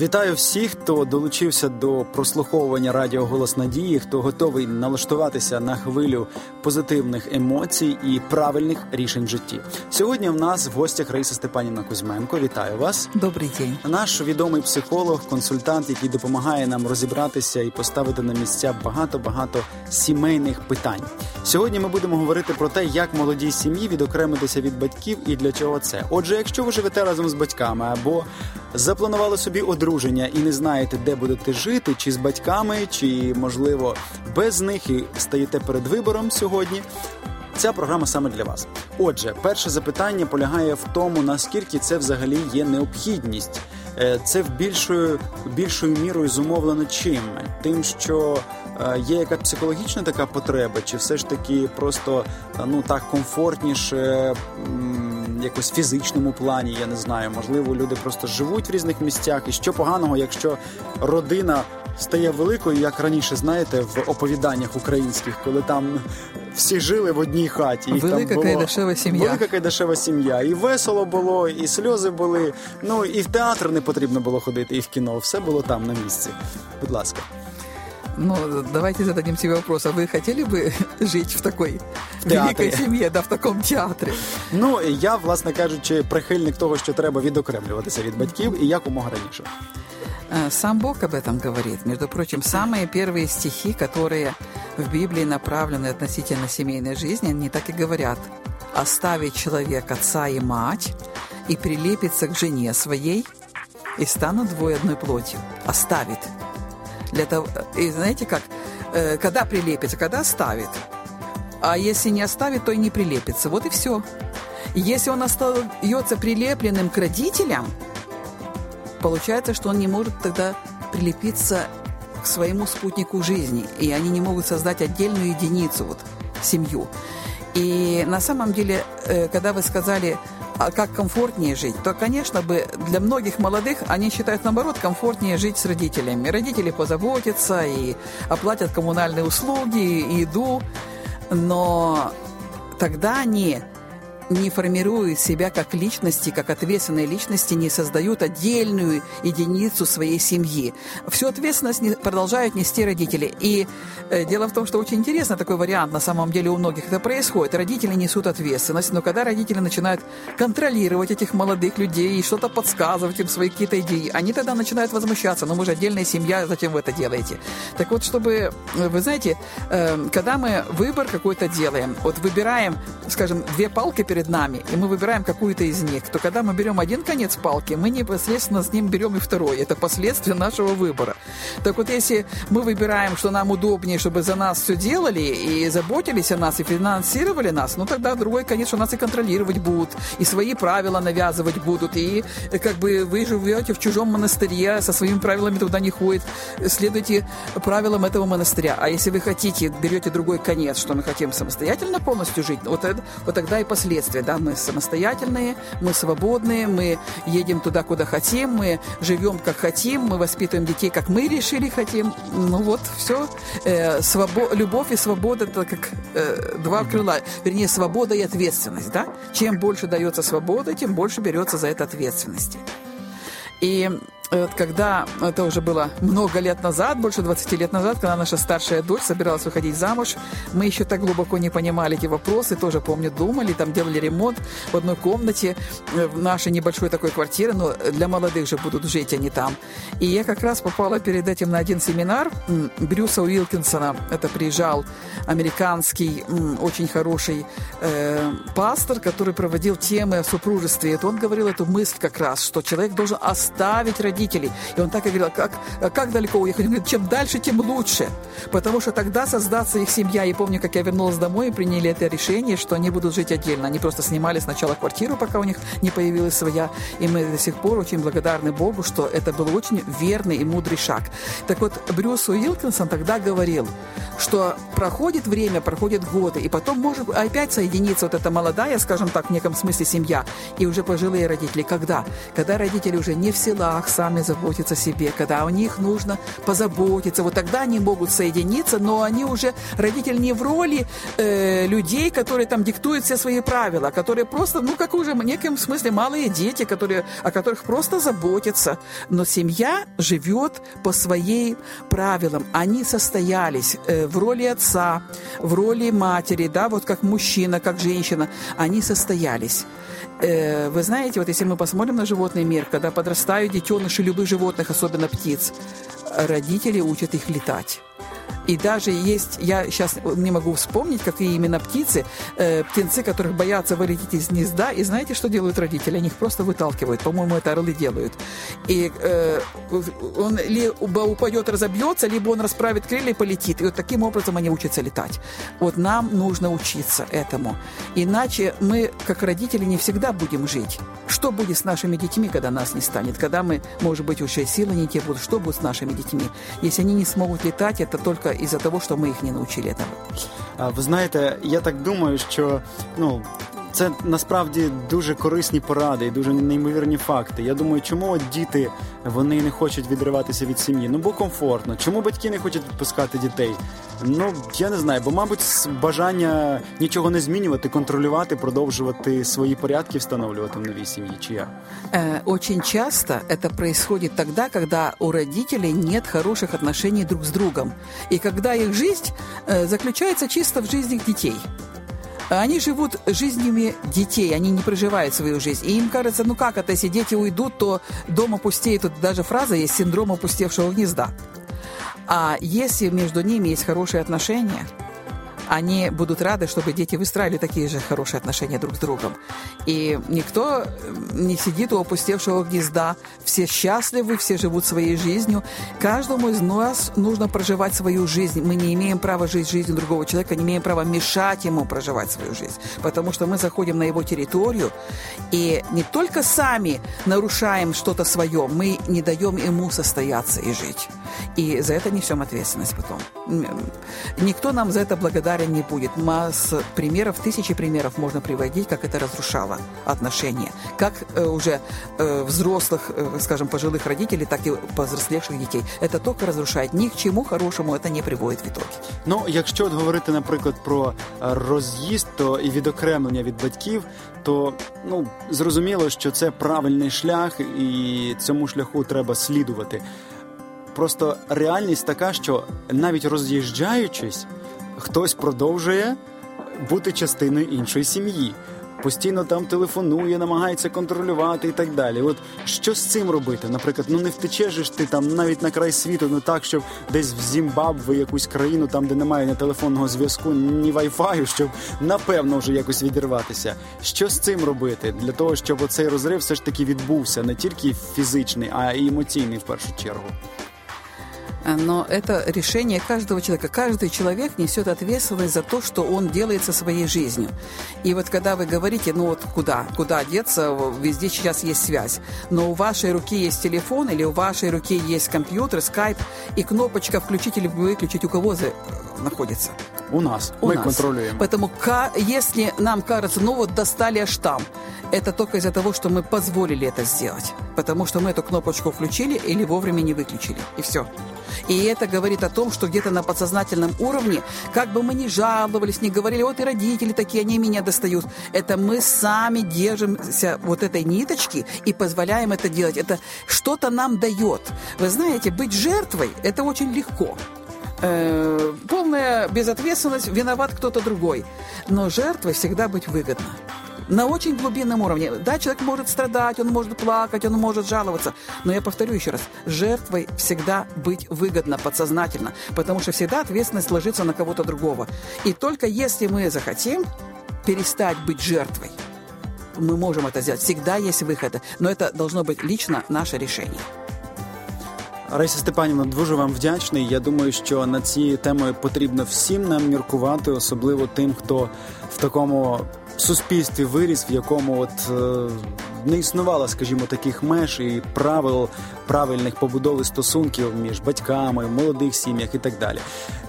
Вітаю всіх, хто долучився до прослуховування Радіо Голос Надії, хто готовий налаштуватися на хвилю позитивних емоцій і правильних рішень в житті. Сьогодні в нас в гостях Раїса Степанівна Кузьменко. Вітаю вас. Добрий день. Наш відомий психолог, консультант, який допомагає нам розібратися і поставити на місця багато багато сімейних питань. Сьогодні ми будемо говорити про те, як молодій сім'ї відокремитися від батьків і для чого це. Отже, якщо ви живете разом з батьками або запланували собі одруження і не знаєте, де будете жити, чи з батьками, чи можливо без них і стаєте перед вибором сьогодні. Ця програма саме для вас. Отже, перше запитання полягає в тому, наскільки це взагалі є необхідність. Е, це в більшою більшою мірою зумовлено чим? Тим, що е, є яка психологічна така потреба, чи все ж таки просто е, ну так комфортніше якось фізичному плані, я не знаю. Можливо, люди просто живуть в різних місцях. І що поганого, якщо родина стає великою, як раніше знаєте, в оповіданнях українських, коли там всі жили в одній хаті. Їх велика там було... дешева сім'я. Велика кайдашева сім'я. І весело було, і сльози були. Ну і в театр не потрібно було ходити, і в кіно. Все було там на місці. Будь ласка. Ну, давайте зададим себе вопрос, а вы хотели бы жить в такой в великой семье, да, в такому театрі? Ну, я, власне кажучи, прихильник того, що треба відокремлюватися від батьків і якомога раніше. Э, сам Бог об этом говорит. Между прочим, самые первые стихи, которые в Библии направлены относительно семейной жизни, они так и говорят. «Оставить человек отца и мать, и прилепится к жене своей, и станут двое одной плотью». Оставит. Для того, и знаете как, э, когда прилепится, когда оставит. А если не оставит, то и не прилепится. Вот и все. Если он остается прилепленным к родителям, получается, что он не может тогда прилепиться к своему спутнику жизни, и они не могут создать отдельную единицу, вот, семью. И на самом деле, э, когда вы сказали, а как комфортнее жить, то, конечно бы, для многих молодых, они считают, наоборот, комфортнее жить с родителями. Родители позаботятся и оплатят коммунальные услуги, и еду, но тогда они не формируют себя как личности, как ответственные личности, не создают отдельную единицу своей семьи. Всю ответственность продолжают нести родители. И э, дело в том, что очень интересно такой вариант на самом деле у многих это происходит. Родители несут ответственность, но когда родители начинают контролировать этих молодых людей и что-то подсказывать им свои какие-то идеи, они тогда начинают возмущаться. Но мы же отдельная семья, зачем вы это делаете? Так вот, чтобы, э, вы знаете, э, когда мы выбор какой-то делаем, вот выбираем, скажем, две палки перед перед нами, и мы выбираем какую-то из них, то когда мы берем один конец палки, мы непосредственно с ним берем и второй. Это последствия нашего выбора. Так вот, если мы выбираем, что нам удобнее, чтобы за нас все делали и заботились о нас, и финансировали нас, ну тогда другой конец, что нас и контролировать будут, и свои правила навязывать будут, и как бы вы живете в чужом монастыре, со своими правилами туда не ходит, следуйте правилам этого монастыря. А если вы хотите, берете другой конец, что мы хотим самостоятельно полностью жить, вот, это, вот тогда и последствия да, мы самостоятельные, мы свободные, мы едем туда, куда хотим, мы живем как хотим, мы воспитываем детей, как мы решили хотим. Ну вот, все. Э, свобо... Любовь и свобода – это как э, два крыла. Вернее, свобода и ответственность, да. Чем больше дается свобода, тем больше берется за это ответственности. И когда, это уже было много лет назад, больше 20 лет назад, когда наша старшая дочь собиралась выходить замуж, мы еще так глубоко не понимали эти вопросы, тоже, помню, думали, там делали ремонт в одной комнате э, в нашей небольшой такой квартире, но для молодых же будут жить они там. И я как раз попала перед этим на один семинар Брюса Уилкинсона, это приезжал американский, очень хороший э, пастор, который проводил темы о супружестве. Это он говорил эту мысль как раз, что человек должен оставить родителей родителей. И он так и говорил, как, как далеко уехать? Он говорит, чем дальше, тем лучше. Потому что тогда создастся их семья. И помню, как я вернулась домой и приняли это решение, что они будут жить отдельно. Они просто снимали сначала квартиру, пока у них не появилась своя. И мы до сих пор очень благодарны Богу, что это был очень верный и мудрый шаг. Так вот, Брюс Уилкинсон тогда говорил, что проходит время, проходят годы, и потом может опять соединиться вот эта молодая, скажем так, в неком смысле семья, и уже пожилые родители. Когда? Когда родители уже не в силах сами сами заботиться о себе, когда о них нужно позаботиться. Вот тогда они могут соединиться, но они уже, родители не в роли э, людей, которые там диктуют все свои правила, которые просто, ну, как уже в неком смысле малые дети, которые, о которых просто заботятся. Но семья живет по своей правилам. Они состоялись э, в роли отца, в роли матери, да, вот как мужчина, как женщина. Они состоялись. Э, вы знаете, вот если мы посмотрим на животный мир, когда подрастают детеныши любых животных, особенно птиц, родители учат их летать. И даже есть, я сейчас не могу вспомнить, какие именно птицы, э, птенцы, которых боятся вылететь из гнезда. И знаете, что делают родители? Они их просто выталкивают. По-моему, это орлы делают. И э, он либо упадет, разобьется, либо он расправит крылья и полетит. И вот таким образом они учатся летать. Вот нам нужно учиться этому. Иначе мы, как родители, не всегда будем жить. Что будет с нашими детьми, когда нас не станет? Когда мы, может быть, уже силы не те будут. Что будет с нашими детьми? Если они не смогут летать, это только із-за того, що ми їх не навчили цьому. Ви знаєте, я так думаю, що ну. Це насправді дуже корисні поради і дуже неймовірні факти. Я думаю, чому от діти вони не хочуть відриватися від сім'ї? Ну бо комфортно. Чому батьки не хочуть відпускати дітей? Ну я не знаю, бо мабуть бажання нічого не змінювати, контролювати, продовжувати свої порядки, встановлювати в новій сім'ї. Чи я э, очень часто это происходит тогда, когда у родителей нет хороших отношений друг с другом, и когда их жизнь э, заключается чисто в жизни детей. Они живут жизнями детей, они не проживают свою жизнь. И им кажется, ну как это, если дети уйдут, то дом опустеет. Тут даже фраза есть «синдром опустевшего гнезда». А если между ними есть хорошие отношения – они будут рады, чтобы дети выстраивали такие же хорошие отношения друг с другом. И никто не сидит у опустевшего гнезда. Все счастливы, все живут своей жизнью. Каждому из нас нужно проживать свою жизнь. Мы не имеем права жить жизнью другого человека, не имеем права мешать ему проживать свою жизнь. Потому что мы заходим на его территорию и не только сами нарушаем что-то свое, мы не даем ему состояться и жить. И за это несем ответственность потом. Никто нам за это благодарен комментарием не будет. Масс примеров, тысячи примеров можно приводить, как это разрушало отношения. Как э, уже э, взрослых, э, скажем, пожилых родителей, так и повзрослевших детей. Это только разрушает. Ни к чему хорошему это не приводить в итоге. Ну, якщо от говорити, наприклад, про роз'їзд, то і відокремлення від батьків, то ну зрозуміло, що це правильний шлях, і цьому шляху треба слідувати. Просто реальність така, що навіть роз'їжджаючись, хтось продовжує бути частиною іншої сім'ї. Постійно там телефонує, намагається контролювати і так далі. От що з цим робити? Наприклад, ну не втечеш ж ти там навіть на край світу, ну так, щоб десь в Зімбабве, якусь країну, там де немає ні телефонного зв'язку, ні вайфаю, щоб напевно вже якось відірватися. Що з цим робити для того, щоб оцей розрив все ж таки відбувся не тільки фізичний, а й емоційний в першу чергу. Но это решение каждого человека. Каждый человек несет ответственность за то, что он делает со своей жизнью. И вот когда вы говорите, ну вот куда, куда деться, везде сейчас есть связь, но у вашей руки есть телефон или у вашей руки есть компьютер, скайп, и кнопочка включить или выключить у кого за... находится? У нас. У Мы нас. контролируем. Поэтому если нам кажется, ну вот достали там, это только из-за того, что мы позволили это сделать. Потому что мы эту кнопочку включили или вовремя не выключили. И все. И это говорит о том, что где-то на подсознательном уровне, как бы мы ни жаловались, ни говорили, вот и родители такие, они меня достают, это мы сами держимся вот этой ниточки и позволяем это делать. Это что-то нам дает. Вы знаете, быть жертвой – это очень легко э, полная безответственность, виноват кто-то другой. Но жертвой всегда быть выгодно на очень глубинном уровне. Да, человек может страдать, он может плакать, он может жаловаться. Но я повторю еще раз, жертвой всегда быть выгодно, подсознательно, потому что всегда ответственность ложится на кого-то другого. И только если мы захотим перестать быть жертвой, мы можем это сделать. Всегда есть выходы, но это должно быть лично наше решение. Раїса Степанівна, дуже вам вдячний. Я думаю, що над цією темою потрібно всім нам міркувати, особливо тим, хто в такому суспільстві виріс, в якому от не існувало, скажімо, таких меж і правил правильних побудови стосунків між батьками, молодих сім'ях і так далі.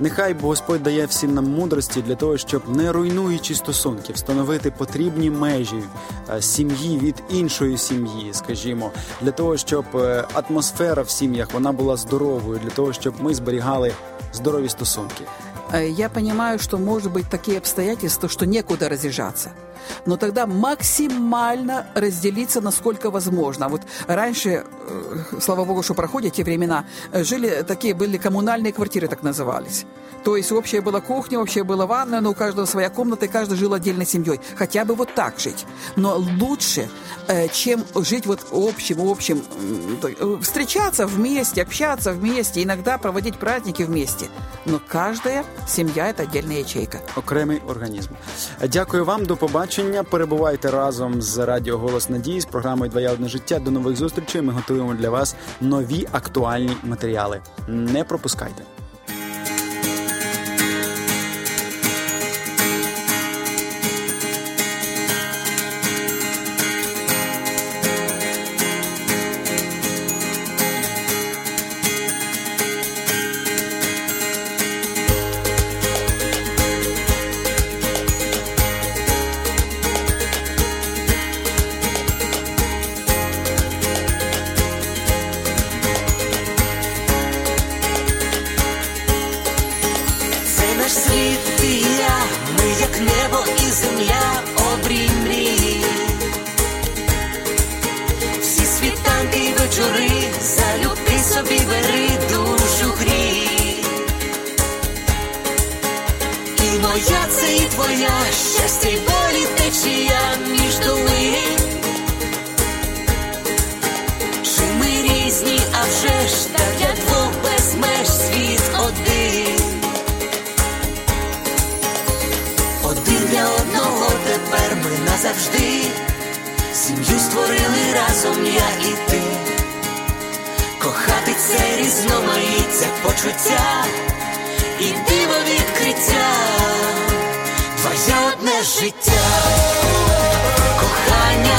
Нехай Господь дає всім нам мудрості для того, щоб не руйнуючи стосунки, встановити потрібні межі е, сім'ї від іншої сім'ї, скажімо, для того, щоб е, атмосфера в сім'ях вона була здоровою, для того, щоб ми зберігали здорові стосунки. Э, я понимаю, что может быть такие обстоятельства, что некуда разъезжаться. Но тогда максимально разделиться, насколько возможно. Вот раньше, э, слава богу, что проходят те времена, э, жили такие, были коммунальные квартиры, так назывались. То есть общая была кухня, общая была ванная, но у каждого своя комната, и каждый жил отдельной семьей. Хотя бы вот так жить. Но лучше, чем жить вот общим, общим, встречаться вместе, общаться вместе, иногда проводить праздники вместе. Но каждая Сім'я це віддільна ячейка. Окремий організм. Дякую вам, до побачення. Перебувайте разом з Радіо Голос Надії з програмою Двоє одне життя. До нових зустрічей. Ми готуємо для вас нові актуальні матеріали. Не пропускайте. Щастя й болі течія між долин. Чи ми різні, а вже ж так для двох без меж світ один. Один для одного тепер ми назавжди. Сім'ю створили разом я і ти. Кохати це різноманіття почуття і життя, кохання.